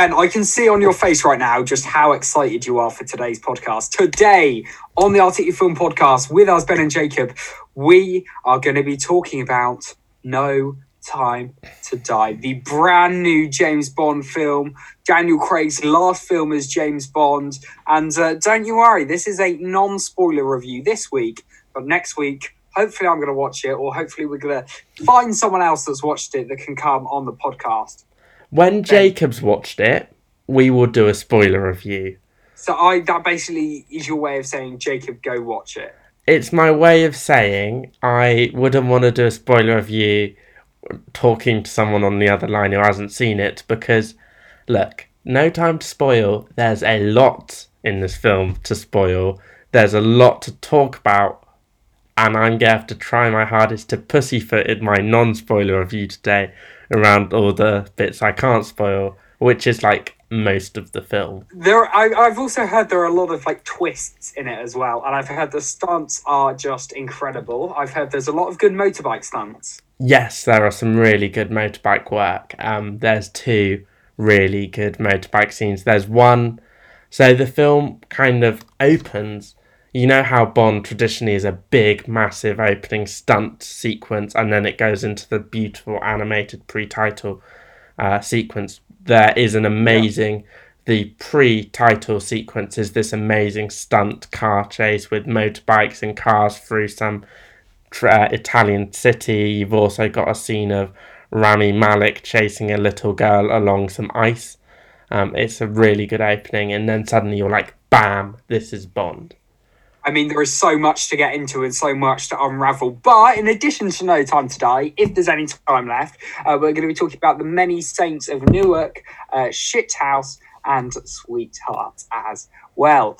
Ben, I can see on your face right now just how excited you are for today's podcast. Today, on the Articufilm podcast with us, Ben and Jacob, we are going to be talking about No Time to Die, the brand new James Bond film, Daniel Craig's last film as James Bond. And uh, don't you worry, this is a non spoiler review this week, but next week, hopefully, I'm going to watch it, or hopefully, we're going to find someone else that's watched it that can come on the podcast. When Jacob's watched it, we will do a spoiler review. So I that basically is your way of saying Jacob, go watch it. It's my way of saying I wouldn't want to do a spoiler review talking to someone on the other line who hasn't seen it because, look, no time to spoil. There's a lot in this film to spoil. There's a lot to talk about, and I'm gonna have to try my hardest to pussyfoot in my non-spoiler review today around all the bits I can't spoil, which is like most of the film. There, I, I've also heard there are a lot of like twists in it as well, and I've heard the stunts are just incredible. I've heard there's a lot of good motorbike stunts. Yes, there are some really good motorbike work. Um, there's two really good motorbike scenes. There's one, so the film kind of opens. You know how Bond traditionally is a big, massive opening stunt sequence, and then it goes into the beautiful animated pre-title uh, sequence. There is an amazing. The pre-title sequence is this amazing stunt car chase with motorbikes and cars through some uh, Italian city. You've also got a scene of Rami Malek chasing a little girl along some ice. Um, it's a really good opening, and then suddenly you're like, bam, this is Bond. I mean, there is so much to get into and so much to unravel. But in addition to No Time to Die, if there's any time left, uh, we're going to be talking about the many saints of Newark, uh, Shithouse, and Sweetheart as well.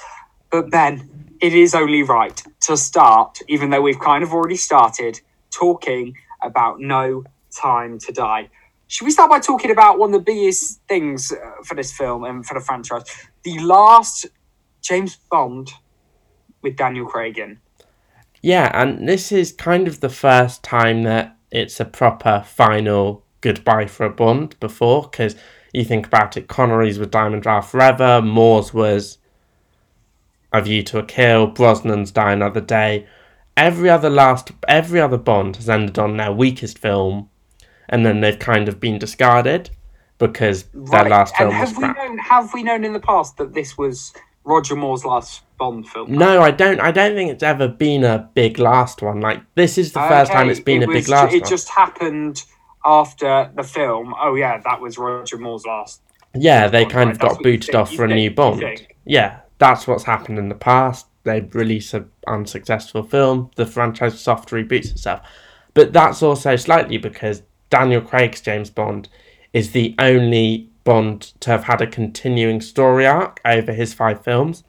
But Ben, it is only right to start, even though we've kind of already started, talking about No Time to Die. Should we start by talking about one of the biggest things uh, for this film and for the franchise? The last James Bond with Daniel Craig in. Yeah, and this is kind of the first time that it's a proper final goodbye for a Bond before, because you think about it, Connery's with Diamonds Are Forever, Moore's was A View to a Kill, Brosnan's Die Another Day. Every other last, every other Bond has ended on their weakest film, and then they've kind of been discarded because their last film and was have we crap. known have we known in the past that this was Roger Moore's last Bond film? No, I don't. I don't think it's ever been a big last one. Like this is the first time it's been it a big last It one. just happened after the film. Oh yeah, that was Roger Moore's last. Yeah, they kind right? of got booted think- off for a think- new Bond. Yeah, that's what's happened in the past. They release an unsuccessful film, the franchise soft reboots itself. But that's also slightly because Daniel Craig's James Bond is the only Bond to have had a continuing story arc over his five films.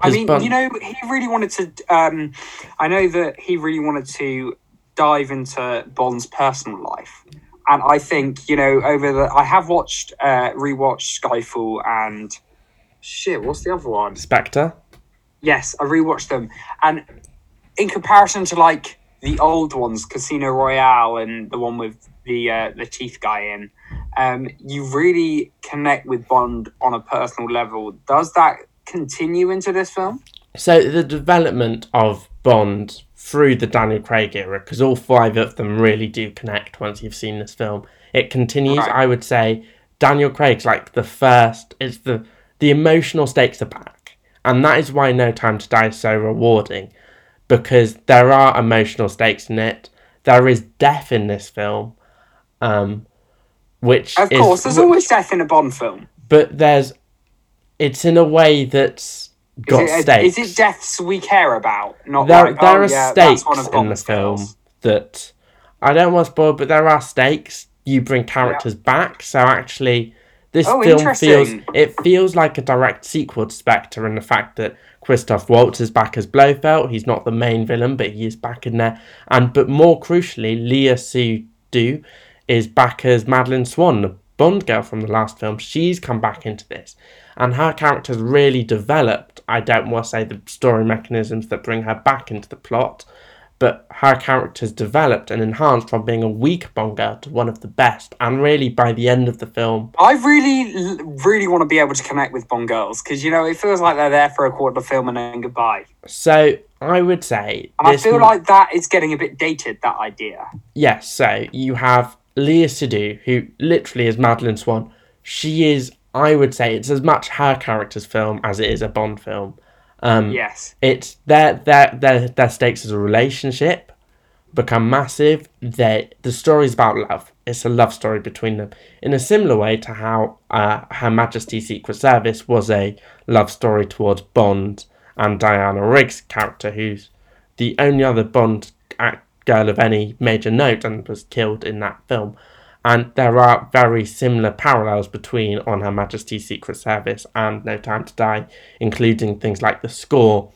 I mean, Bond- you know, he really wanted to. Um, I know that he really wanted to dive into Bond's personal life, and I think you know over the. I have watched, uh, rewatched Skyfall and shit. What's the other one? Spectre. Yes, I rewatched them, and in comparison to like the old ones, Casino Royale and the one with the uh, the teeth guy in, um, you really connect with Bond on a personal level. Does that continue into this film? So the development of Bond through the Daniel Craig era, because all five of them really do connect once you've seen this film. It continues. Right. I would say Daniel Craig's like the first. It's the the emotional stakes are back, and that is why No Time to Die is so rewarding, because there are emotional stakes in it. There is death in this film, um, which Of is course, there's which- always death in a Bond film. but there's it's in a way that's Is got it, stakes. is it deaths we care about? Not there, like, there oh, are yeah, stakes in the film kills. that I don't want to spoil, but there are stakes. You bring characters back, so actually, this Oh, film feels it feels like a direct sequel to Spectre, and the fact that Christoph Waltz is back as Blofeld. He's not the main villain, but he is back in there. And but more crucially, Léa Seydoux is back as Madeleine Swann, the Bond girl from the last film. She's come back into this, and her character's really developed. I don't want to say the story mechanisms that bring her back into the plot, but her character's developed and enhanced from being a weak Bond girl to one of the best. And really, by the end of the film, I really, really want to be able to connect with Bond girls because you know it feels like they're there for a quarter of the film and then goodbye. so I would say And I feel m- like that is getting a bit dated. That idea. Yes, so you have Léa Seydoux, who literally is Madeleine Swann. She is, I would say, it's as much her character's film as it is a Bond film. Um, Yes. It's their their their their stakes as a relationship become massive. They the story's about love. It's a love story between them in a similar way to how uh, Her Majesty's Secret Service was a love story towards Bond and Diana Rigg's character, who's the only other Bond act- girl of any major note and was killed in that film. And there are very similar parallels between On Her Majesty's Secret Service and No Time to Die, including things like the score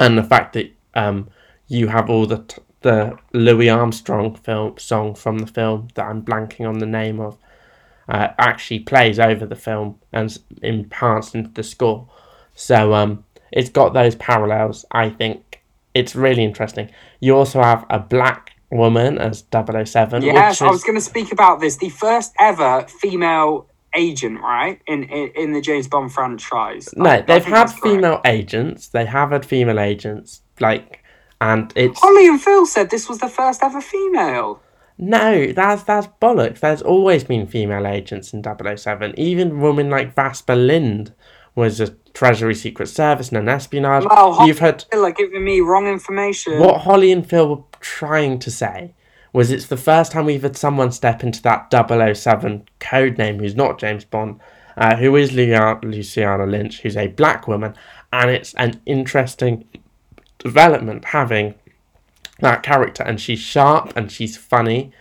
and the fact that um, you have all the t- the Louis Armstrong film song from the film that I'm blanking on the name of uh, actually plays over the film and enhanced into the score. So um, it's got those parallels. I think it's really interesting. You also have a black woman as 007. Yes, I was is, going to speak about this. The first ever female agent, right, in in, in the James Bond franchise. I- no, I they've think had that's correct. female agents. They have had female agents, like, and it's Holly and Phil said this was the first ever female. No, that's that's bollocks. There's always been female agents in 007. Even women like Vesper Lynd was a Treasury Secret Service and an espionage. Wow, You've heard Phil are giving me wrong information. what Holly and Phil were trying to say was it's the first time we've had someone step into that 007 code name who's not James Bond, uh, who is Lashana Lynch, who's a black woman, and it's an interesting development having that character, and she's sharp and she's funny,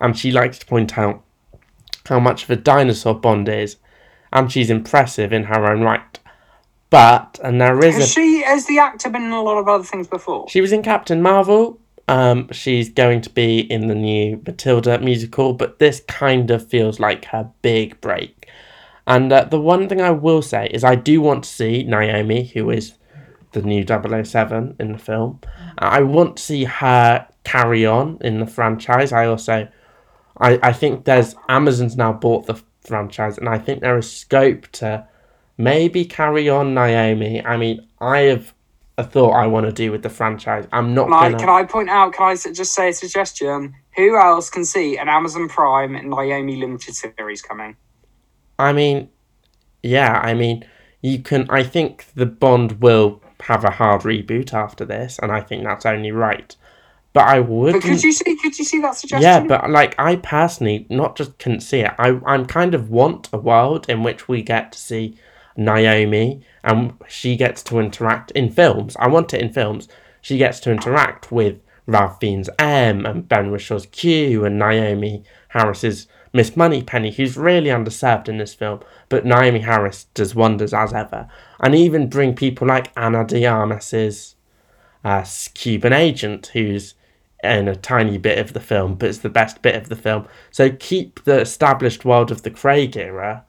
and she likes to point out how much of a dinosaur Bond is, and she's impressive in her own right. But and there is a she, has the actor been in a lot of other things before? she was in Captain Marvel. Um, she's going to be in the new Matilda musical, but this kind of feels like her big break. And uh, the one thing I will say is I do want to see Naomi, who is the new 007 in the film. I want to see her carry on in the franchise. I also, I, I think there's Amazon's now bought the franchise, and I think there is scope to maybe carry on Naomi. I mean, I have a thought I want to do with the franchise. I'm not I, gonna. can I point out, can I just say a suggestion? Who else can see an Amazon Prime Naomi Limited series coming? I mean, yeah, I mean, you can. I think the Bond will have a hard reboot after this, and I think that's only right. But I would. But could you see, could you see that suggestion? Yeah, but like I personally, not just couldn't see it. I I'm kind of want a world in which we get to see Naomi and she gets to interact in films. I want it in films. She gets to interact with Ralph Fiennes M and Ben Whishaw's Q and Naomie Harris's Miss Moneypenny, who's really underserved in this film, but Naomie Harris does wonders as ever. And even bring people like Ana de Armas's uh, Cuban agent, who's in a tiny bit of the film, but it's the best bit of the film. So keep the established world of the Craig era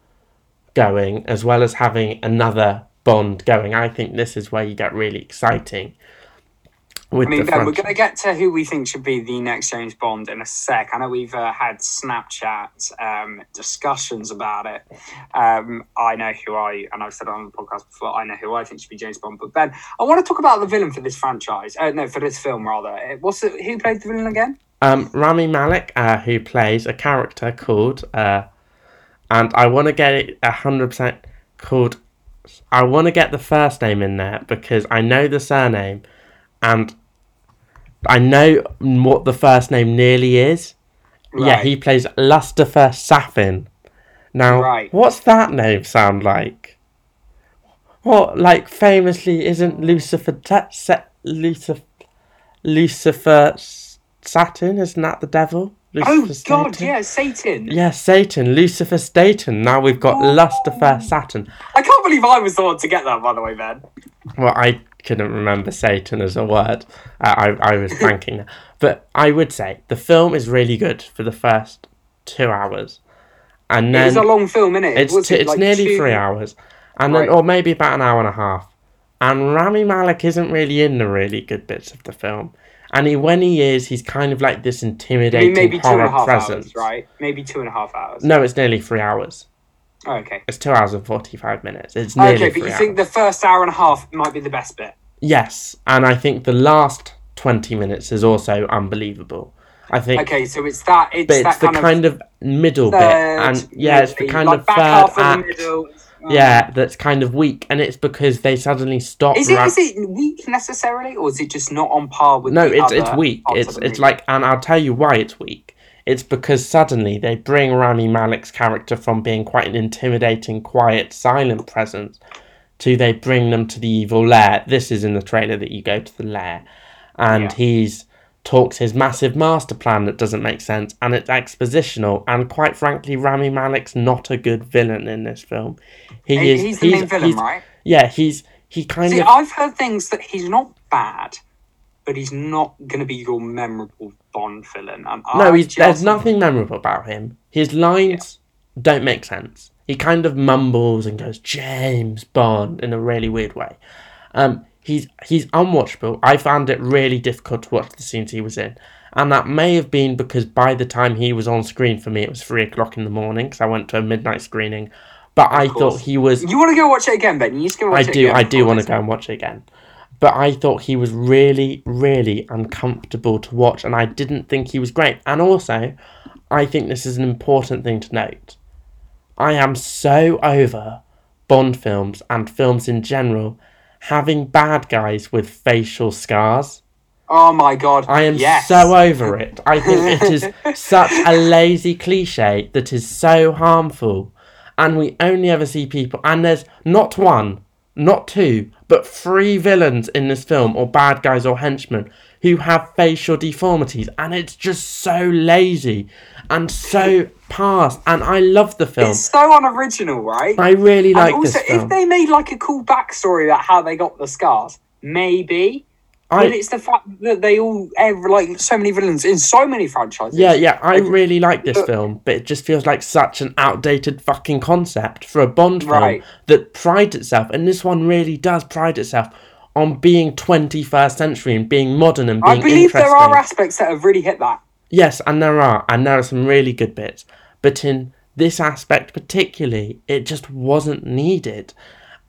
going, as well as having another Bond going. I think this is where you get really exciting. I mean, Ben, we're going to get to who we think should be the next James Bond in a sec. I know we've uh, had Snapchat um, discussions about it. Um, I know who I, and I've said it on the podcast before, I know who I think should be James Bond. But Ben, I want to talk about the villain for this franchise. Uh, no, for this film, rather. Uh, What's the, who played the villain again? Um, Rami Malek, uh, who plays a character called, uh, and I want to get it hundred percent called. I want to get the first name in there because I know the surname, and I know what the first name nearly is. Yeah, he plays Lyutsifer Safin. Now, Right. what's that name sound like? What, like, famously, isn't Lucifer ta- sa- Lucifer Lucifer Saturn? Isn't that the devil? Oh, Lucifer God, Satan? yeah, Satan. Yeah, Satan, Lucifer Staten. Now we've got oh. Lucifer Saturn. I can't believe I was the one to get that, by the way, Ben. Well, I couldn't remember Satan as a word. Uh, I, I was blanking. But I would say the film is really good for the first two hours. And It then a long film, innit? it's, t- it it's like nearly two- three hours. And then, or maybe about an hour and a half. And Rami Malek isn't really in the really good bits of the film. And he, when he is, he's kind of like this I intimidating mean, maybe two and horror a half presence. hours, right? Maybe two and a half hours. No, it's nearly three hours. Oh, okay. It's two hours and forty-five minutes. It's nearly Okay, but you hours. think the first hour and a half might be the best bit? Yes, and I think the last twenty minutes is also unbelievable. I think, Okay, so it's that. It's but it's that the kind, kind of, middle bit, and yeah, it's the kind like of third of act. the middle. Um, Yeah, that's kind of weak, and it's because they suddenly stop. Is it ra- is it weak necessarily, or is it just not on par with? no, the it's it's weak. It's it's like, and I'll tell you why it's weak. It's because suddenly they bring Rami Malek's character from being quite an intimidating, quiet, silent presence to they bring them to the evil lair. This is in the trailer that you go to the lair, and Yeah. he's talks his massive master plan that doesn't make sense, and it's expositional. And quite frankly, Rami Malek's not a good villain in this film. He He- is. he's the main villain, he's- right? Yeah, he's he kind See, of I've heard things that he's not bad, but he's not going to be your memorable Bond villain. And No, I he's, there's nothing memorable about him. His lines don't make sense. He kind of mumbles and goes James Bond in a really weird way. Um, he's he's unwatchable. I found it really difficult to watch the scenes he was in, and that may have been because by the time he was on screen for me, it was three o'clock in the morning because I went to a midnight screening. But I thought he was You want to go watch it again, Ben? You to go I watch it do. again. I do want to go and watch it again. But I thought he was really, really uncomfortable to watch, and I didn't think he was great. And also, I think this is an important thing to note. I am so over Bond films and films in general having bad guys with facial scars. Oh my god! I am yes. so over it. I think it is such a lazy cliche that is so harmful. And we only ever see people, and there's not one, not two, but three villains in this film, or bad guys or henchmen, who have facial deformities. And it's just so lazy and so past. And I love the film. It's so unoriginal, right? I really like and also, if they made like a cool backstory about how they got the scars, maybe. I, but it's the fact that they all, every, like, so many villains in so many franchises. Yeah, yeah, I really like this uh, film, but it just feels like such an outdated fucking concept for a Bond film Right. that prides itself, and this one really does pride itself on being 21st century and being modern and being I believe there are aspects that have really hit that. Yes, and there are, and there are some really good bits, but in this aspect particularly, it just wasn't needed,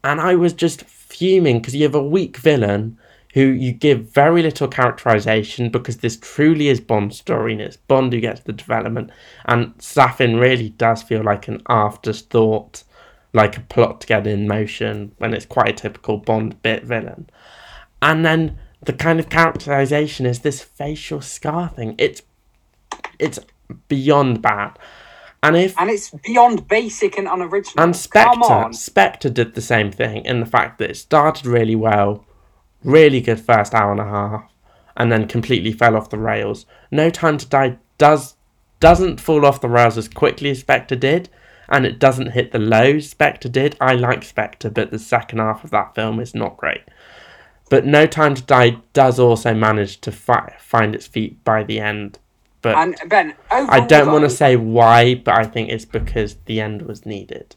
and I was just fuming because you have a weak villain who you give very little characterization because this truly is Bond's story and it's Bond who gets the development, and Safin really does feel like an afterthought, like a plot to get in motion when it's quite a typical Bond bit villain, and then the kind of characterization is this facial scar thing. It's it's beyond bad. And if And it's beyond basic and unoriginal. and Spectre Spectre did the same thing in the fact that it started really well, really good first hour and a half, and then completely fell off the rails. No Time to Die does doesn't fall off the rails as quickly as Spectre did, and it doesn't hit the lows Spectre did. I like Spectre, but the second half of that film is not great. But No Time to Die does also manage to fi- find its feet by the end. But And Ben, overall, I don't want to say why, but I think it's because the end was needed.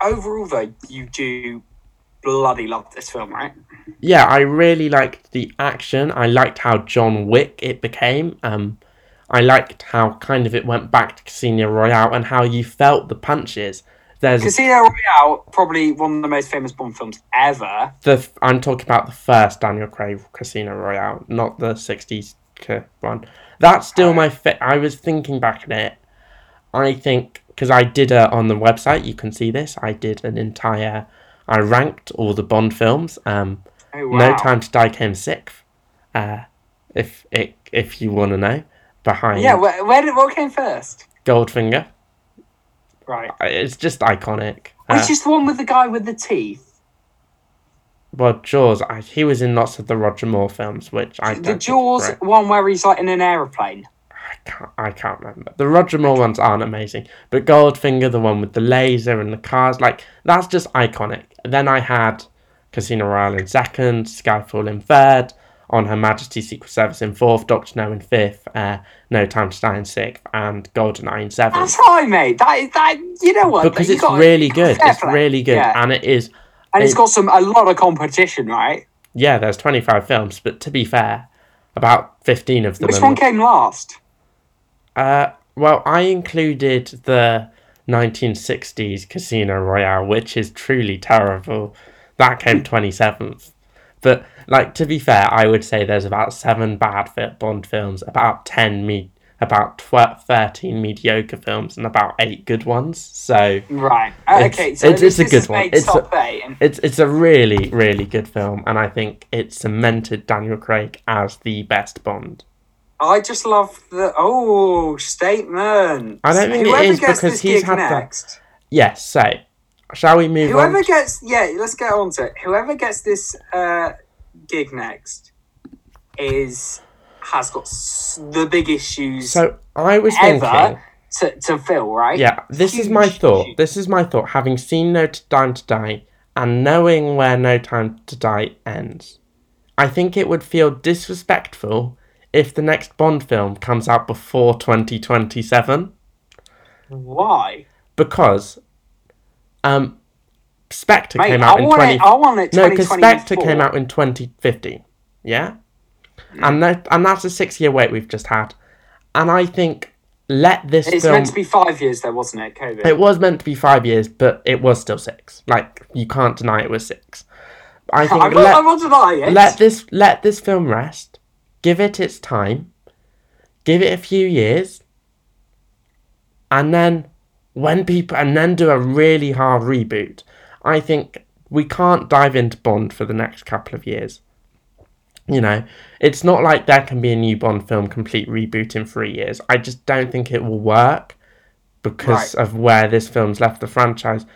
overall though, you do bloody love this film, right? Yeah, I really liked the action. I liked how John Wick it became. Um, I liked how kind of it went back to Casino Royale and how you felt the punches. There's Casino Royale, probably one of the most famous Bond films ever. the I'm talking about the first Daniel Craig Casino Royale, not the '60s one. That's still my fit. I was thinking back at it. I think because I did a on the website, you can see this. I did an entire. I ranked all the Bond films. Um, Oh wow! No Time to Die came sixth. Uh, if it, if you want to know, behind Yeah, where, where did what came first? Goldfinger. Right. Uh, It's just iconic. Uh, Which is the one with the guy with the teeth? well, Jaws. I, he was in lots of the Roger Moore films, which I The Jaws one where he's like in an aeroplane. I can't, I can't remember. The Roger Moore ones aren't amazing, but Goldfinger, the one with the laser and the cars, like that's just iconic. Then I had Casino Royale in second, Skyfall in third, On Her Majesty's Secret Service in fourth, Doctor No in fifth, uh, No Time to Die in sixth, and GoldenEye in seventh. That's high, mate. That is that. You know what? Because it's really good. It's really good, Yeah. and it is. and it's it- got some a lot of competition, right? Yeah, there's 25 films, but to be fair, About 15 of them. Which one came last? Uh, well, I included the 1960s Casino Royale, which is truly terrible. That came 27th. But, like, to be fair, I would say there's about seven bad Bond films, about 10 me, about tw- 13 mediocre films, and about eight good ones. So Right. Uh, It's- okay. So it's- this it's a good one. It's a- eight, it's it's a really really good film, and I think it cemented Daniel Craig as the best Bond. I just love the oh statement. I don't think it Whoever is gets because this he's gig had that- next. Yes. So, shall we move on? Whoever on? gets yeah, let's get on to it. Whoever gets this uh, gig next is has got s- the biggest shoes So I was ever thinking. to, to fill, right? Yeah, this is my thought. huge. This is my thought. Having seen No Time to Die and knowing where No Time to Die ends, I think it would feel disrespectful if the next Bond film comes out before 2027 Why? because um Spectre Mate, came I out in want 20 it. I want it. No, because Spectre came out in 2015. Yeah? And that, and that's a 6-year wait we've just had. And I think let this It's film meant to be five years, though, wasn't it? COVID. It was meant to be five years, but it was still six. Like you can't deny it was six. I think I'm let, I'm not denying it. let this let this film rest. Give it its time. Give it a few years. And then when people and then do a really hard reboot. I think we can't dive into Bond for the next couple of years. You know, it's not like there can be a new Bond film complete reboot in three years. I just don't think it will work because of where this film's left the franchise.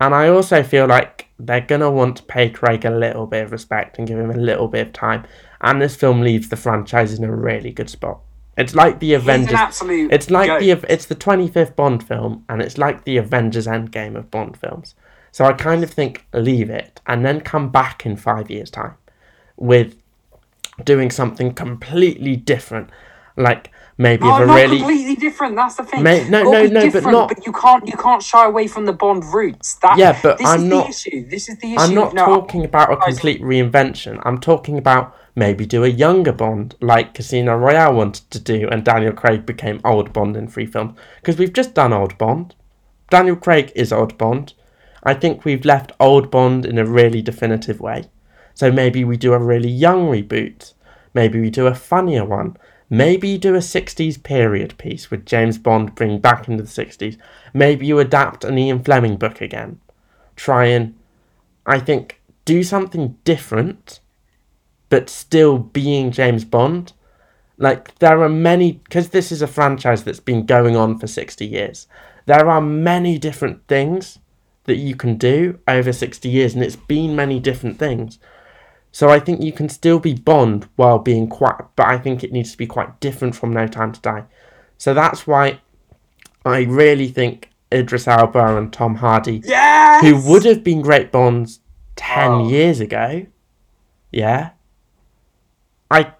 And I also feel like they're gonna want to pay Craig a little bit of respect and give him a little bit of time. And this film leaves the franchise in a really good spot. It's like the Avengers. It's like goat. the it's the twenty fifth Bond film, and it's like the Avengers Endgame of Bond films. So I kind of think leave it and then come back in five years' time with doing something completely different, like maybe oh, No, of a not really completely different. That's the thing. Mate, no, no, no, but not- But you can't, you can't shy away from the Bond roots. That, Yeah, but this I'm is not- The issue. This is the issue. I'm not no, talking about a complete reinvention. I'm talking about maybe do a younger Bond like Casino Royale wanted to do, and Daniel Craig became old Bond in three films. Because we've just done old Bond. Daniel Craig is old Bond. I think we've left old Bond in a really definitive way. So maybe we do a really young reboot. Maybe we do a funnier one. Maybe you do a 60s period piece with James Bond bring back into the 60s. Maybe you adapt an Ian Fleming book again. Try and I think do something different, but still being James Bond. Like there are many because this is a franchise that's been going on for sixty years. There are many different things that you can do over sixty years, and it's been many different things. So I think you can still be Bond while being quite, but I think it needs to be quite different from No Time to Die. So that's why I really think Idris Elba and Tom Hardy Yes. who would have been great Bonds 10 Oh. years ago. Yeah. I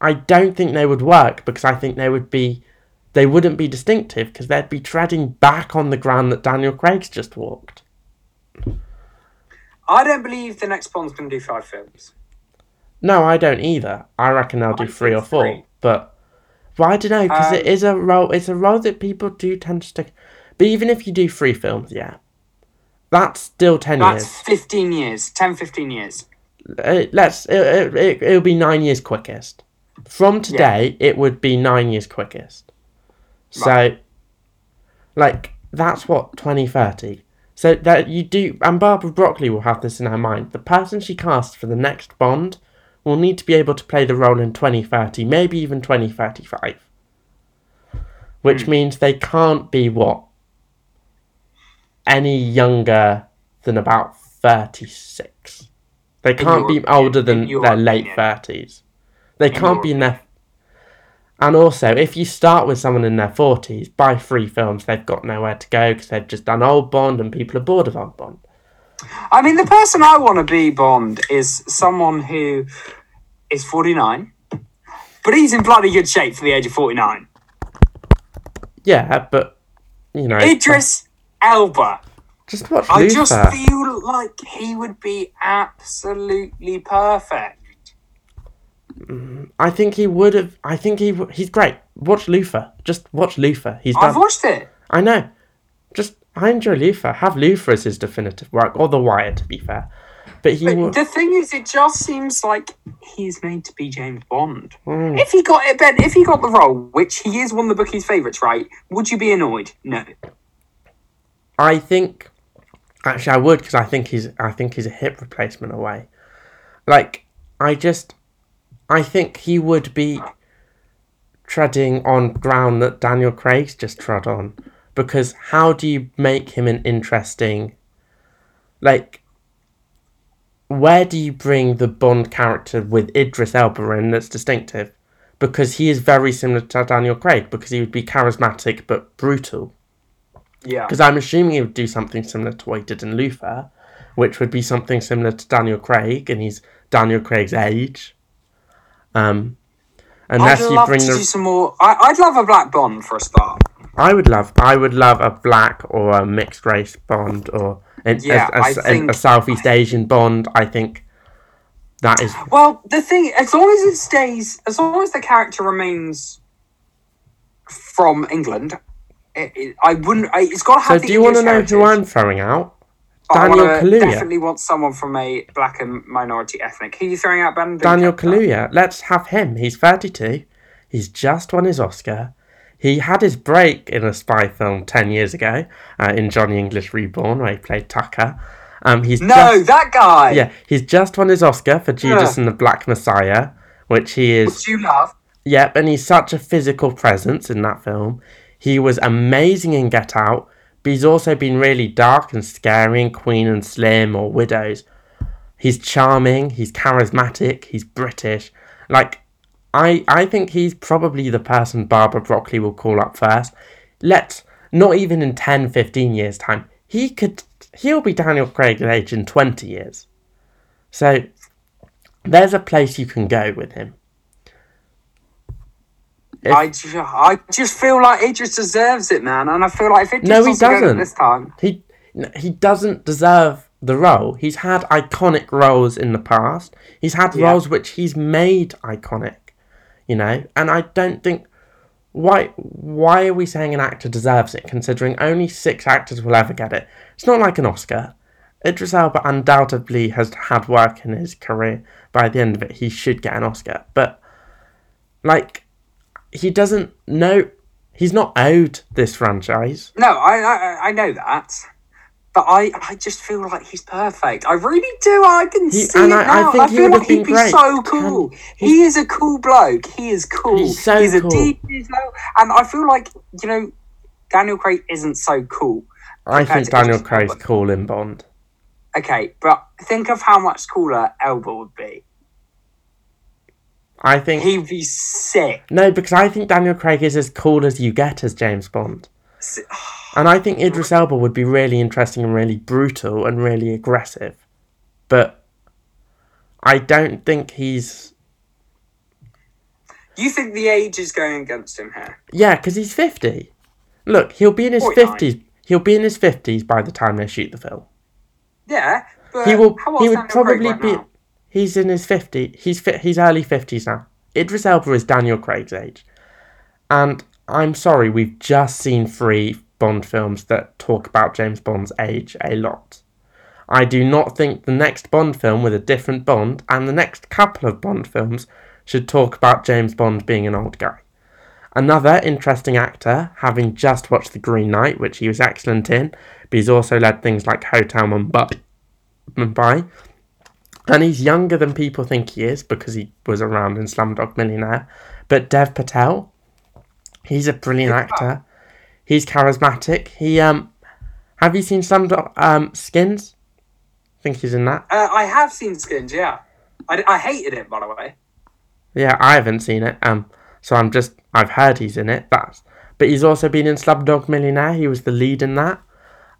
I don't think they would work because I think they would be they wouldn't be distinctive because they'd be treading back on the ground that Daniel Craig's just walked. I don't believe the next Bond's going to do five films. No, I don't either. I reckon they'll do three or four. three. But but I don't know because it Um, is a role. It's a role that people do tend to stick. But even if you do three films, yeah, that's still ten That's years. 15 years, 10, 15 years. Uh, let's it, it, it'll be nine years quickest from today it would be nine years quickest so like that's what 2030 so that you do and barbara broccoli will have this in her mind. The person she casts for the next bond will need to be able to play the role in 2030 maybe even 2035 which means they can't be what? Any younger than about 36 they can't your be older than their late 30s they can't be in their and also if you start with someone in their 40s by three films they've got nowhere to go because they've just done old bond and people are bored of old bond I mean, the person I want to be Bond is someone who is 49, but he's in bloody good shape for the age of 49. yeah but you know Idris Elba. just watch I Luther. just feel like he would be absolutely perfect. I think he would have. I think he he's great. Watch Luther. Just watch Luther. He's Done. I've watched it. I know. Just I enjoy Luther. Have Luther as his definitive work, or The Wire, to be fair. But he. But the thing is, it just seems like he's made to be James Bond. Mm. If he got it, Ben, if he got the role, which he is one of the bookie's favourites, right? Would you be annoyed? No. I think actually I would because I think he's I think he's a hip replacement away. Like I just I think he would be treading on ground that Daniel Craig's just trod on because how do you make him an interesting like where do you bring the Bond character with Idris Elba in that's distinctive? Because he is very similar to Daniel Craig because he would be charismatic but brutal. Yeah. Because I'm assuming he would do something similar to what he did in Luther, which would be something similar to Daniel Craig, and he's Daniel Craig's age. Um, unless I'd you love bring to the, do some more. I, I'd love a black Bond for a start. I would love, I would love a black or a mixed race Bond or an, Yeah, a, a- think- a Southeast Asian Bond. I think that is Well, the thing, as long as it stays, as long as the character remains from England, it, it, I wouldn't. I, it's got to So, have. the do you want to know who. I'm throwing out? But I Daniel Kaluuya. Definitely want someone from a black and minority ethnic. Who are you throwing out, Ben? Daniel Kaluuya. Let's have him. He's 32. He's just won his Oscar. He had his break in a spy film 10 years ago uh, in Johnny English Reborn, where he played Tucker. Um, he's No, just, that guy. yeah, he's just won his Oscar for Judas Yeah. and the Black Messiah, which he is Which you love. Yep, and he's such a physical presence in that film. He was amazing in Get Out, but he's also been really dark and scary in Queen and Slim or Widows. He's charming, he's charismatic, he's British. Like, I I think he's probably the person Barbara Broccoli will call up first. Let's not even in 10, 15 years' time. He could he'll be Daniel Craig Craig's age in 20 years. So there's a place you can go with him. If- I, ju- I just feel like Idris deserves it, man. And I feel like if Idris No, he wants to get it doesn't. this time, He he doesn't deserve the role. He's had iconic roles in the past. He's had Yeah. roles which he's made iconic. You know, and I don't think why why are we saying an actor deserves it considering only six actors will ever get it? It's not like an Oscar. Idris Elba undoubtedly has had work in his career. By the end of it, he should get an Oscar. But like, he doesn't know. He's not owed this franchise. no, I, I I know that. But I, I just feel like he's perfect. I really do. I can He- see and it I- I now. think he feel like he'd be great. so Can- cool. he is a cool bloke. He is cool. He's so a cool. DJ as well. And I feel like you know, Daniel Craig isn't so cool. I think Daniel Craig's cool in Bond. Okay, but think of how much cooler Elba would be. I think He'd be sick. no, because I think Daniel Craig is as cool as you get as James Bond, and I think Idris Elba would be really interesting and really brutal and really aggressive, but I don't think he's You think the age is going against him here? yeah, because he's fifty. Look, he'll be in his 49. fifties. He'll be in his fifties by the time they shoot the film. Yeah, but He will. He would Daniel probably right be. now? He's in his fifty. He's fi- he's early fifties now. Idris Elba is Daniel Craig's age, and I'm sorry, we've just seen three Bond films that talk about James Bond's age a lot. I do not think the next Bond film with a different Bond and the next couple of Bond films should talk about James Bond being an old guy. Another interesting actor, having just watched The Green Knight, which he was excellent in, but he's also led things like Hotel Mumbai and he's younger than people think he is because he was around in Slumdog Millionaire. But Dev Patel, he's a brilliant Yeah. actor. He's charismatic. He um, have you seen Slumdog um Skins? I think he's in that. Uh, I have seen Skins. Yeah, I, I hated it by the way. Yeah, I haven't seen it. Um, so I'm just I've heard he's in it. That's but he's also been in Slumdog Millionaire. He was the lead in that.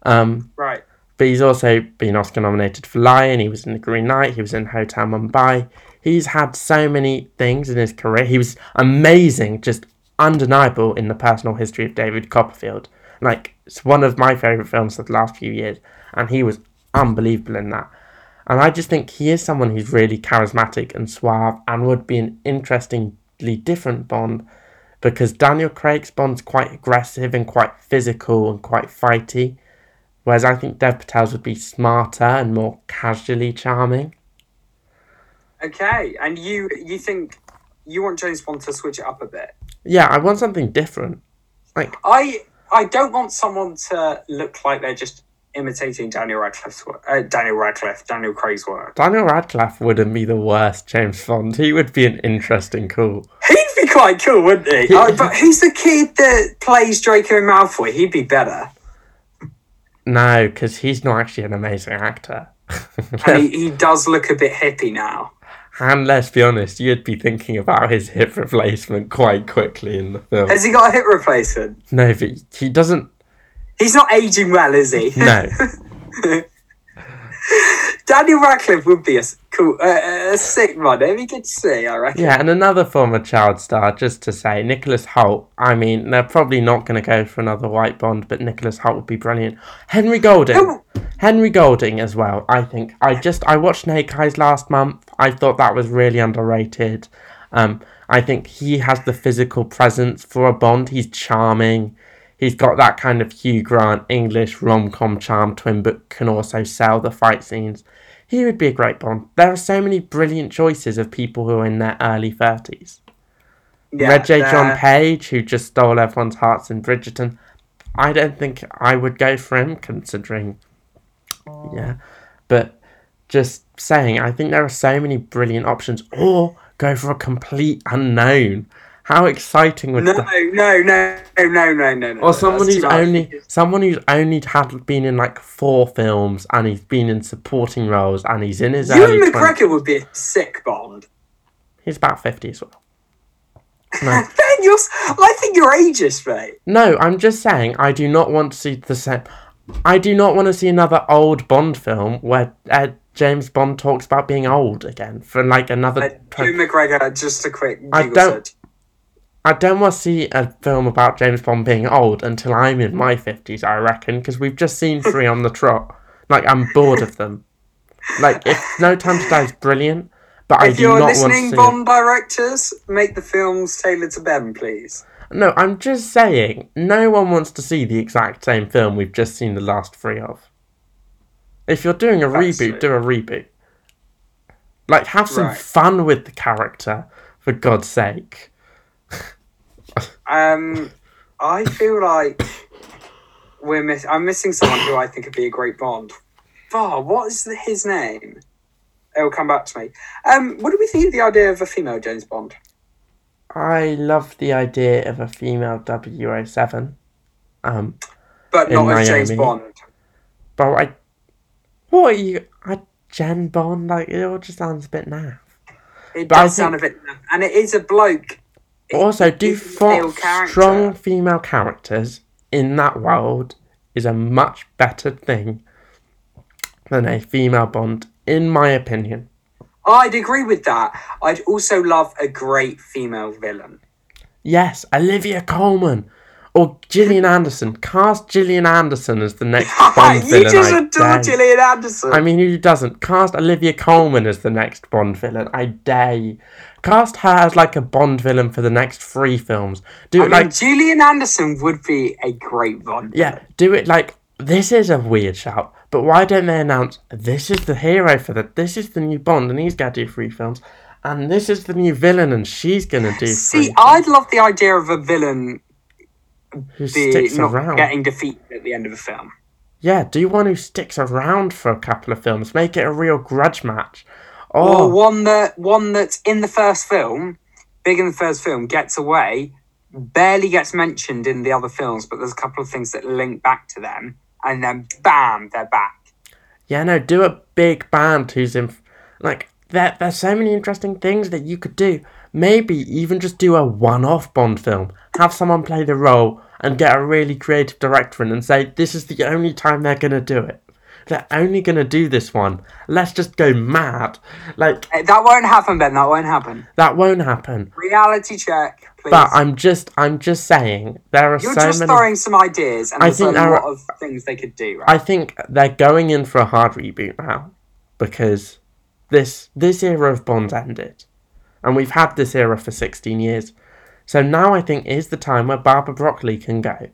Um, Right. But he's also been Oscar nominated for Lion. He was in The Green Knight. He was in Hotel Mumbai. He's had so many things in his career. He was amazing, just undeniable in the personal history of David Copperfield. Like it's one of my favorite films of the last few years, and he was unbelievable in that. And I just think he is someone who's really charismatic and suave and would be an interestingly different Bond because Daniel Craig's Bond's quite aggressive and quite physical and quite fighty, whereas I think Dev Patel's would be smarter and more casually charming. Okay, and you you think you want James Bond to switch it up a bit? Yeah, I want something different. Like I I don't want someone to look like they're just imitating Daniel Radcliffe's work. Uh, Daniel Radcliffe, Daniel Craig's work. Daniel Radcliffe wouldn't be the worst James Bond. He would be an interesting cool. He'd be quite cool, wouldn't he? Oh, but who's the kid that plays Draco Malfoy? He'd be better. No, because he's not actually an amazing actor. And he, he does look a bit hippie now. and let's be honest, you'd be thinking about his hip replacement quite quickly in the film. Has he got a hip replacement? No, but he doesn't. He's not aging well, is he? No. Daniel Radcliffe would be a cool, uh, a sick one. It'd be good to see, I reckon. Yeah, and another former child star, just to say, Nicholas Hoult. I mean, they're probably not going to go for another white Bond, but Nicholas Hoult would be brilliant. Henry Golding. Who- Henry Golding as well, I think. I just, I watched Snake Eyes last month. I thought that was really underrated. Um, I think he has the physical presence for a Bond. He's charming. He's got that kind of Hugh Grant English rom com charm twin, but can also sell the fight scenes. He would be a great Bond. There are so many brilliant choices of people who are in their early 30s. Yeah, Regé-Jean Page, who just stole everyone's hearts in Bridgerton. I don't think I would go for him, considering. Yeah. But just saying, I think there are so many brilliant options. Or go for a complete unknown. How exciting would No, that no, no, no, no, no, no. no. or someone who's only someone who's only had been in like four films and he's been in supporting roles and he's in his early Ewan 20s. McGregor would be a sick Bond. He's about fifty as well. No. Ben, you're, I think you're ageist, mate. No, I'm just saying I do not want to see the same. I do not want to see another old Bond film where uh, James Bond talks about being old again for like another. Uh, Ewan McGregor, just a quick I don't- search. I don't want to see a film about James Bond being old until I'm in my fifties. I reckon because we've just seen three on the trot. Like I'm bored of them. Like if No Time to Die is brilliant, but I do you're not want to listening, see. Bond directors, make the films tailored to them, please. No, I'm just saying. No one wants to see the exact same film we've just seen the last three of. If you're doing a That's reboot, it. do a reboot. Like have some Right. fun with the character, for God's sake. Um, I feel like we're miss- I'm missing someone who I think would be a great Bond. Oh, what is the- his name? It will come back to me. Um, what do we think of the idea of a female James Bond? I love the idea of a female 007. Um, But not as James Bond. but I. What are you. A Jen Bond? Like, it all just sounds a bit naff. It But I does sound a bit, naff. and it is a bloke. Also, do four strong female characters in that world is a much better thing than a female Bond, in my opinion. I'd agree with that. I'd also love a great female villain. Yes, Olivia Colman or Gillian Anderson. Cast Gillian Anderson as the next Bond you villain. just I adore dare you. Gillian Anderson. I mean, who doesn't? Cast Olivia Colman as the next Bond villain. I dare you. Cast her as like a Bond villain for the next three films. Do I it mean, like Gillian Anderson would be a great Bond. Yeah, do it like this is a weird shout, but why don't they announce this is the hero for the this is the new Bond and he's gonna do three films, and this is the new villain and she's gonna do See, three I'd love the idea of a villain who sticks not around. getting defeated at the end of a film. Yeah, do one who sticks around for a couple of films. Make it a real grudge match. Or oh. one that one that's in the first film, big in the first film, gets away, barely gets mentioned in the other films, but there's a couple of things that link back to them, and then bam, they're back. yeah, no, do a big band who's in. Like, there, there's so many interesting things that you could do. Maybe even just do a one off Bond film. Have someone play the role and get a really creative director in and say, this is the only time they're going to do it. They're only going to do this one. Let's just go mad. Like, Eh, That won't happen, Ben. That won't happen. that won't happen. Reality check, please. But I'm just, I'm just saying, there are You're so just many. throwing some ideas, and I there's a think there lot are- of things they could do. Right? I think they're going in for a hard reboot now. because this this era of Bond's ended, and we've had this era for sixteen years. So now I think is the time where Barbara Broccoli can go.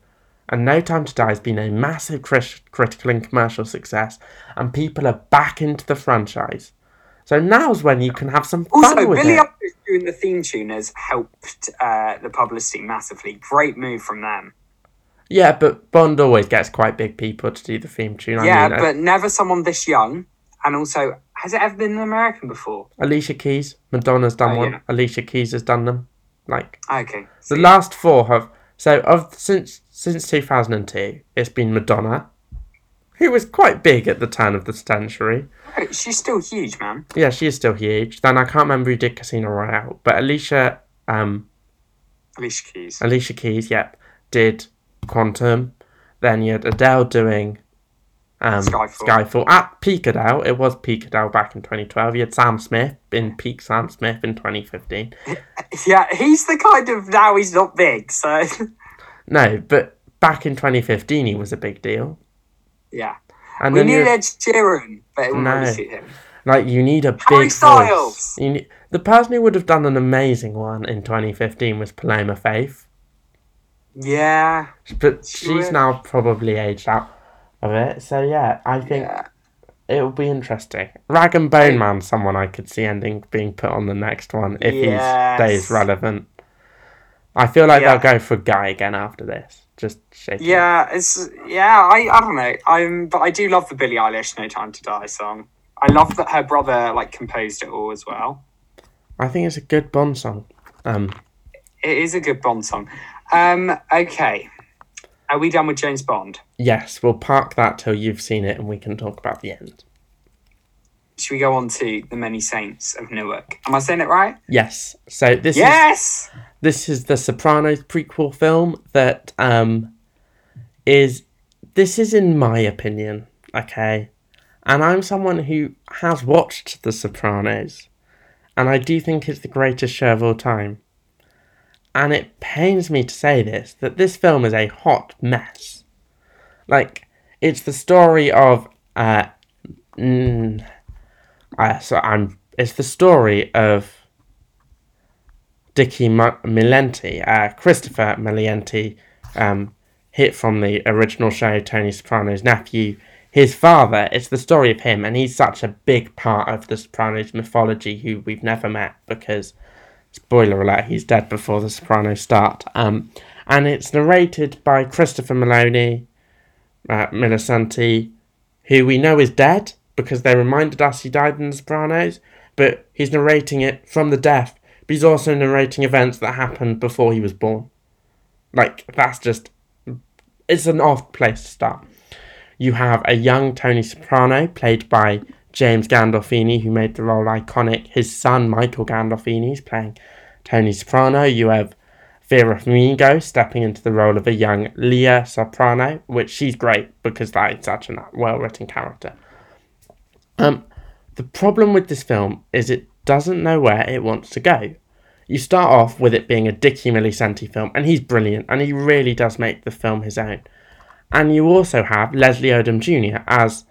And No Time to Die has been a massive crit- critical and commercial success, and people are back into the franchise. So now's when you can have some fun Also, with Billie it. Eilish doing the theme tune has helped uh, the publicity massively. Great move from them. Yeah, but Bond always gets quite big people to do the theme tune. I yeah, mean, uh, but never someone this young. And also, has it ever been an American before? Alicia Keys, Madonna's done Oh, one. yeah. Alicia Keys has done them. Like Okay. the last four have so of since since two thousand and two, it's been Madonna, who was quite big at the turn of the century. Oh, she's still huge, man. Yeah, she is still huge. Then I can't remember who did Casino Royale, but Alicia, um, Alicia Keys. Alicia Keys, yep, did Quantum. Then you had Adele doing um, Skyfall. Skyfall. At peak Adele, it was peak Adele back in 2012. You had Sam Smith in peak Sam Smith in 2015. Yeah, he's the kind of now he's not big, so No, but back in 2015, he was a big deal. yeah. And We need Ed Sheeran, but it No. really him. like you need a Harry big Styles. voice. You need, the person who would have done an amazing one in 2015 was Paloma Faith. Yeah, But She she's would. now probably aged out of it. So yeah, I think yeah. it'll be interesting. Rag and Bone Man, someone I could see ending being put on the next one if Yes. he stays relevant. I feel like Yeah. they'll go for Guy again after this. Just shake it. Yeah, it's yeah. I, I don't know. I'm but I do love the Billie Eilish "No Time to Die" song. I love that her brother like composed it all as well. I think it's a good Bond song. Um, It is a good Bond song. Um, okay, are we done with James Bond? yes, we'll park that till you've seen it and we can talk about the end. Should we go on to the Many Saints of Newark? Am I saying it right? Yes. So this is yes. this is the Sopranos prequel film that um is this is in my opinion, okay? And I'm someone who has watched The Sopranos and I do think it's the greatest show of all time. And it pains me to say this that this film is a hot mess. Like it's the story of uh mm, uh, so I'm it's the story of Dicky Ma- Milenti, uh, Christopher Moltisanti, um, hit from the original show Tony Soprano's nephew, his father. It's the story of him, and he's such a big part of the Sopranos mythology who we've never met because, spoiler alert, he's dead before the Sopranos start. Um, and it's narrated by Christopher Moltisanti, uh, who we know is dead because they reminded us he died in The Sopranos, but he's narrating it from the death. But he's also narrating events that happened before he was born. Like, that's just. It's an odd place to start. You have a young Tony Soprano, played by James Gandolfini, who made the role iconic. His son, Michael Gandolfini, is playing Tony Soprano. You have Vera Farmiga stepping into the role of a young Livia Soprano, which she's great because that is such a well written character. Um, the problem with this film is it doesn't know where it wants to go. You start off with it being a Dickie Moltisanti film, and he's brilliant, and he really does make the film his own. And you also have Leslie Odom Jr. as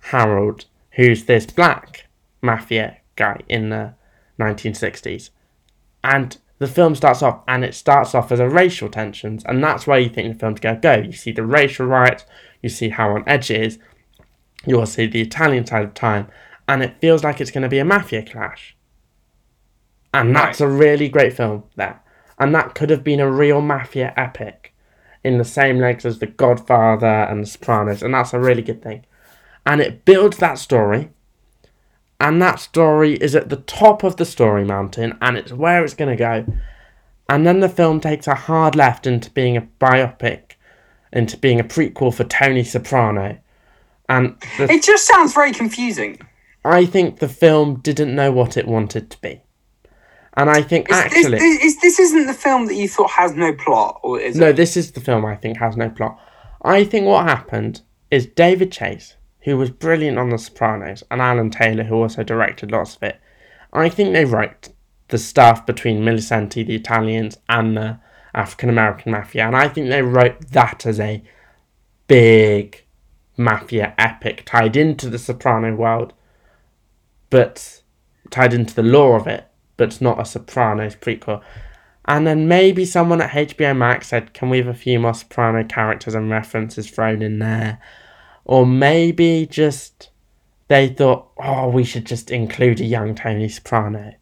Harold, who's this black mafia guy in the 1960s. And the film starts off, and it starts off as a racial tensions, and that's where you think the film's going to go. You see the racial riots, you see how on edge it is, you also see the Italian side of time, and it feels like it's going to be a mafia clash. And that's a really great film there. And that could have been a real mafia epic in the same legs as The Godfather and The Sopranos, and that's a really good thing. And it builds that story, and that story is at the top of the story mountain, and it's where it's going to go. And then the film takes a hard left into being a biopic, into being a prequel for Tony Soprano. And the It just sounds very confusing. I think the film didn't know what it wanted to be. And I think Is actually this, is, this isn't the film that you thought has no plot, or is No, it? this is the film I think has no plot. I think what happened is David Chase, who was brilliant on The Sopranos, and Alan Taylor, who also directed lots of it, I think they wrote the stuff between Moltisanti, the Italians, and the African American mafia, and I think they wrote that as a big mafia epic tied into the Soprano world. but tied into the lore of it, but not a Sopranos prequel. And then maybe someone at HBO Max said, "Can we have a few more Soprano characters and references thrown in there?" Or maybe just they thought, "Oh, we should just include a young Tony Soprano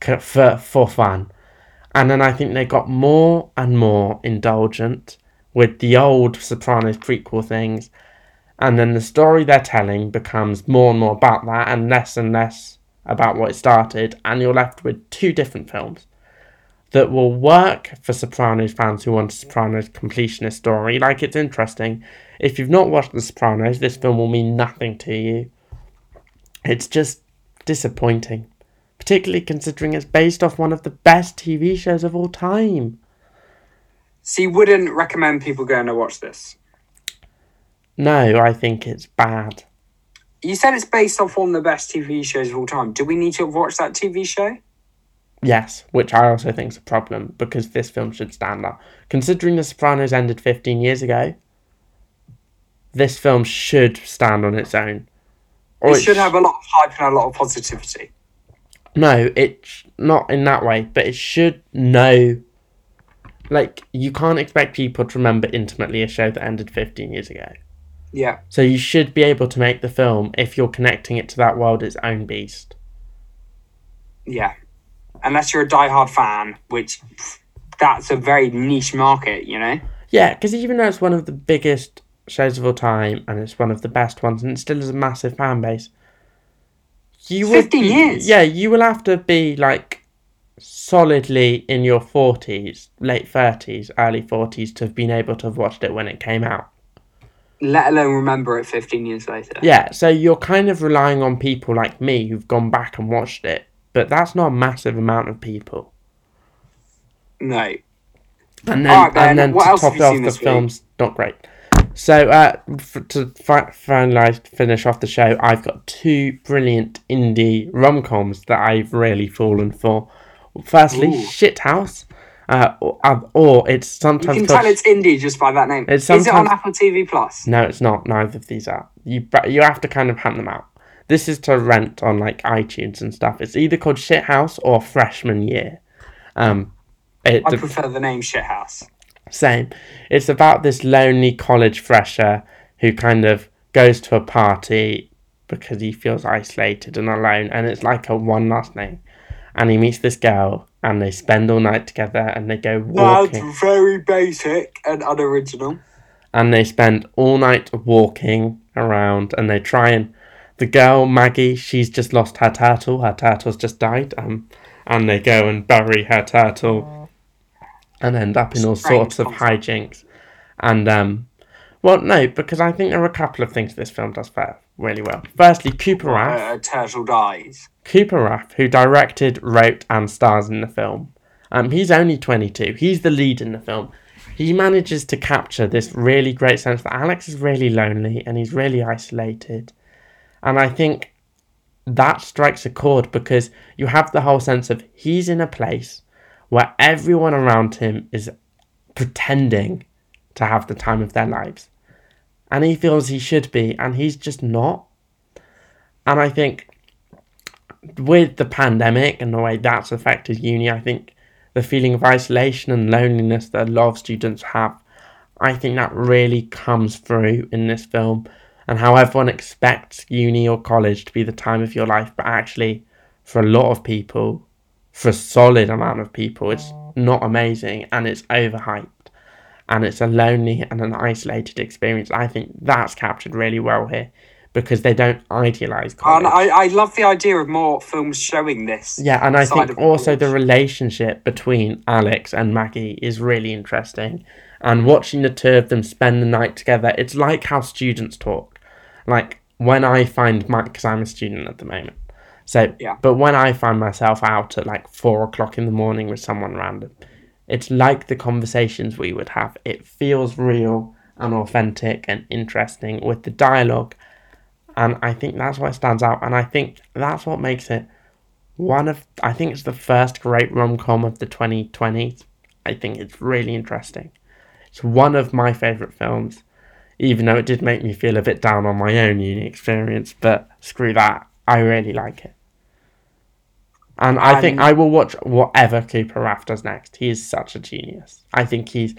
for for fun." And then I think they got more and more indulgent with the old Sopranos prequel things. And then the story they're telling becomes more and more about that and less and less about what it started. And you're left with two different films that will work for Sopranos fans who want a Sopranos completionist story. Like, it's interesting. If you've not watched The Sopranos, this film will mean nothing to you. It's just disappointing particularly considering it's based off one of the best TV shows of all time. So you wouldn't recommend people going to watch this? No, I think it's bad. You said it's based off one of the best TV shows of all time. Do we need to watch that TV show? Yes, which I also think is a problem because this film should stand up. Considering The Sopranos ended 15 years ago, this film should stand on its own. Or it, it should sh- have a lot of hype and a lot of positivity. No, it's not in that way, but it should know. Like, you can't expect people to remember intimately a show that ended 15 years ago. Yeah. So you should be able to make the film if you're connecting it to that world its own beast. Yeah. Unless you're a die-hard fan, which that's a very niche market, you know? Yeah, because even though it's one of the biggest shows of all time and it's one of the best ones and it still has a massive fan base, you 15 would, years. Yeah, you will have to be like solidly in your 40s, late 30s, early 40s to have been able to have watched it when it came out. Let alone remember it 15 years later. Yeah, so you're kind of relying on people like me who've gone back and watched it, but that's not a massive amount of people. No. And then, right, and then to top it off, the film's not great. So, uh, to fi- finalize, finish off the show, I've got two brilliant indie rom coms that I've really fallen for. Firstly, Ooh. Shithouse, uh, or, uh, or, it's sometimes. You can tell it's indie just by that name. It's Is it on Apple TV Plus? No, it's not. Neither of these are. You you have to kind of hunt them out. This is to rent on like iTunes and stuff. It's either called Shithouse or Freshman Year. Um, it, I prefer the name Shithouse. Same. It's about this lonely college fresher who kind of goes to a party because he feels isolated and alone, and it's like a one last name. And he meets this girl, and they spend all night together, and they go walking. That's very basic and unoriginal. And they spend all night walking around, and they try and the girl Maggie, she's just lost her turtle. Her turtle's just died. Um, and they go and bury her turtle and end up in all sorts of hijinks. And um, well, no, because I think there are a couple of things this film does fair really well. Firstly, Cooper Raiff. Uh, turtle dies. Cooper Raiff, who directed, wrote, and stars in the film. Um, he's only 22. He's the lead in the film. He manages to capture this really great sense that Alex is really lonely and he's really isolated. And I think that strikes a chord because you have the whole sense of he's in a place where everyone around him is pretending to have the time of their lives. And he feels he should be, and he's just not. And I think with the pandemic and the way that's affected uni, I think the feeling of isolation and loneliness that a lot of students have, I think that really comes through in this film. And how everyone expects uni or college to be the time of your life, but actually, for a lot of people, for a solid amount of people. It's not amazing and it's overhyped and it's a lonely and an isolated experience. I think that's captured really well here because they don't idealize college. And I, I love the idea of more films showing this. Yeah, and I think also the relationship between Alex and Maggie is really interesting. And watching the two of them spend the night together, it's like how students talk. Like when I find my, because I'm a student at the moment, so, yeah. but when I find myself out at like four o'clock in the morning with someone random, it's like the conversations we would have. It feels real and authentic and interesting with the dialogue. And I think that's what stands out. And I think that's what makes it one of, I think it's the first great rom com of the 2020s. I think it's really interesting. It's one of my favourite films, even though it did make me feel a bit down on my own uni experience, but screw that. I really like it. And I think I will watch whatever Cooper Raiff does next. He is such a genius. I think he's.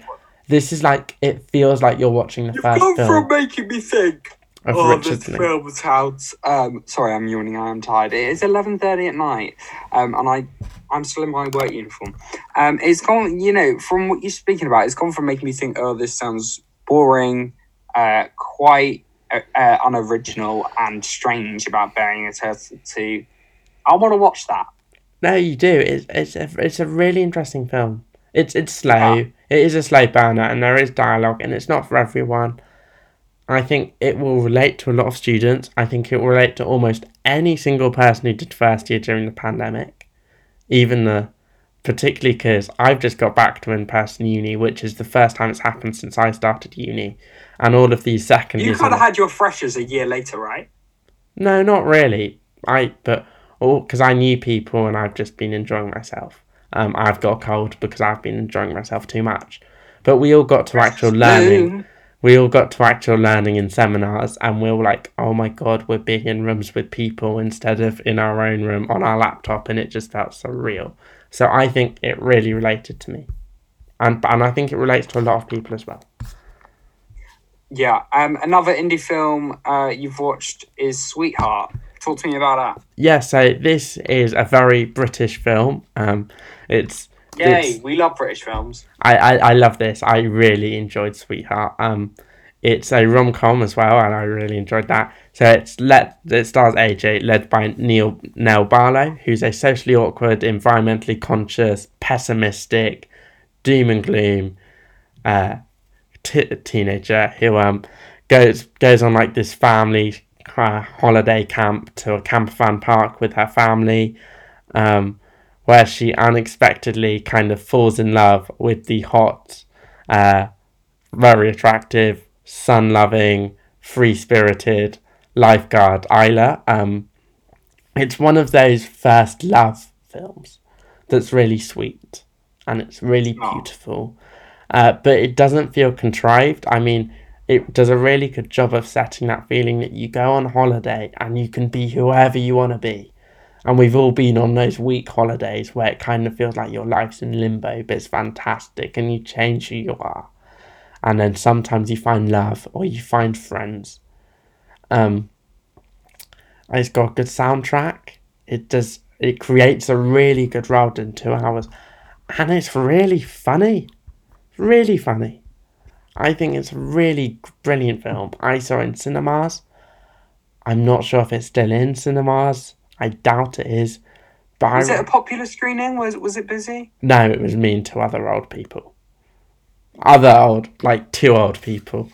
This is like it feels like you're watching the You've first gone film from making me think. of oh, Richard this film sounds. Um, sorry, I'm yawning. I am tired. It is eleven thirty at night, um, and I, I'm still in my work uniform. Um, it's gone. You know, from what you're speaking about, it's gone from making me think, oh, this sounds boring, uh, quite uh, uh, unoriginal and strange about burying a turtle. To, I want to watch that. No, you do. It's it's a it's a really interesting film. It's it's slow. Yeah. It is a slow burner, and there is dialogue, and it's not for everyone. I think it will relate to a lot of students. I think it will relate to almost any single person who did first year during the pandemic, even the, particularly because I've just got back to in person uni, which is the first time it's happened since I started uni, and all of these second You kind of had your freshers a year later, right? no, not really. I but because I knew people and I've just been enjoying myself. Um, I've got a cold because I've been enjoying myself too much. But we all got to actual learning. We all got to actual learning in seminars, and we were like, "Oh my god, we're being in rooms with people instead of in our own room on our laptop," and it just felt so real. So I think it really related to me, and and I think it relates to a lot of people as well. Yeah. Um, another indie film uh, you've watched is Sweetheart. Talk to me about that. Yeah, so this is a very British film. Um, it's Yay, It's- we love British films. I, I, I love this. I really enjoyed Sweetheart. Um, it's a rom com as well, and I really enjoyed that. So it's let it stars AJ, led by Neil Nell Barlow, who's a socially awkward, environmentally conscious, pessimistic, doom and gloom, uh, t- teenager who um goes goes on like this family uh, holiday camp to a campervan park with her family. Um, where she unexpectedly kind of falls in love with the hot, uh, very attractive, sun loving, free spirited lifeguard Isla. Um, it's one of those first love films that's really sweet and it's really beautiful, uh, but it doesn't feel contrived. I mean, it does a really good job of setting that feeling that you go on holiday and you can be whoever you want to be. And we've all been on those week holidays where it kind of feels like your life's in limbo, but it's fantastic and you change who you are. And then sometimes you find love or you find friends. Um, it's got a good soundtrack. It does. It creates a really good world in two hours, and it's really funny, really funny. I think it's a really brilliant film. I saw it in cinemas. I'm not sure if it's still in cinemas. I doubt it is. But Was I, it a popular screening? Was was it busy? no, it was me and two other old people. Other old, like two old people.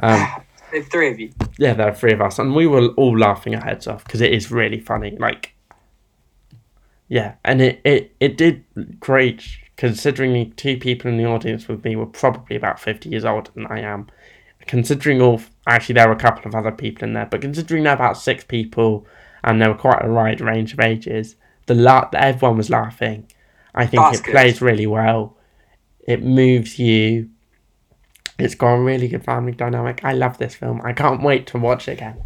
Um, The three of you. yeah, there are three of us, and we were all laughing our heads off because it is really funny. Like, yeah, and it it it did great considering the two people in the audience with me were probably about fifty years older than I am. Considering all, actually, there were a couple of other people in there, but considering there were about six people and there were quite a wide range of ages, the la- everyone was laughing. I think That's it good. plays really well. It moves you. It's got a really good family dynamic. I love this film. I can't wait to watch it again.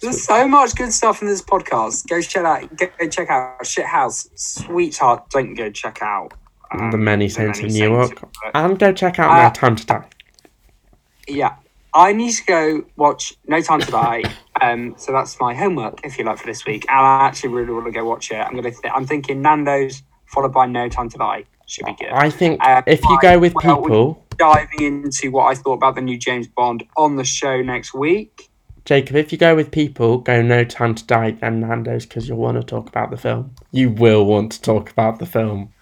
There's so much good stuff in this podcast. Go check out. Go check out Shithouse, Sweetheart. Don't go check out um, the Many Saints of Newark. And go check out Uh, No Time to Die. Yeah, I need to go watch No Time to Die. um, so that's my homework, if you like, for this week. And I actually really want to go watch it. I'm gonna. Th- I'm thinking Nando's followed by No Time to Die should be good. I think Uh, if you go with well, people, Diving into what I thought about the new James Bond on the show next week. Jacob, if you go with people, go No Time to Die, then Nando's, because you'll want to talk about the film. You will want to talk about the film.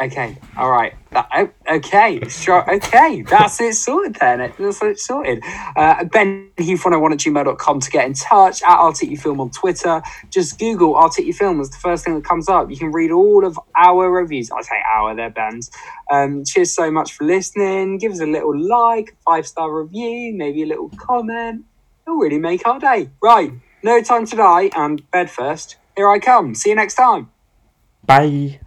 Okay, all right. That, oh, okay, sure. Okay, that's it sorted then. That's it sorted. Uh, ben Heath101 at gmail.com to get in touch. Articufilm on Twitter. Just Google Articufilm as the first thing that comes up. You can read all of our reviews. I say our, they're Ben's. Um, cheers so much for listening. Give us a little like, five star review, maybe a little comment. It'll really make our day. Right, no time to die and bed first. Here I come. See you next time. Bye.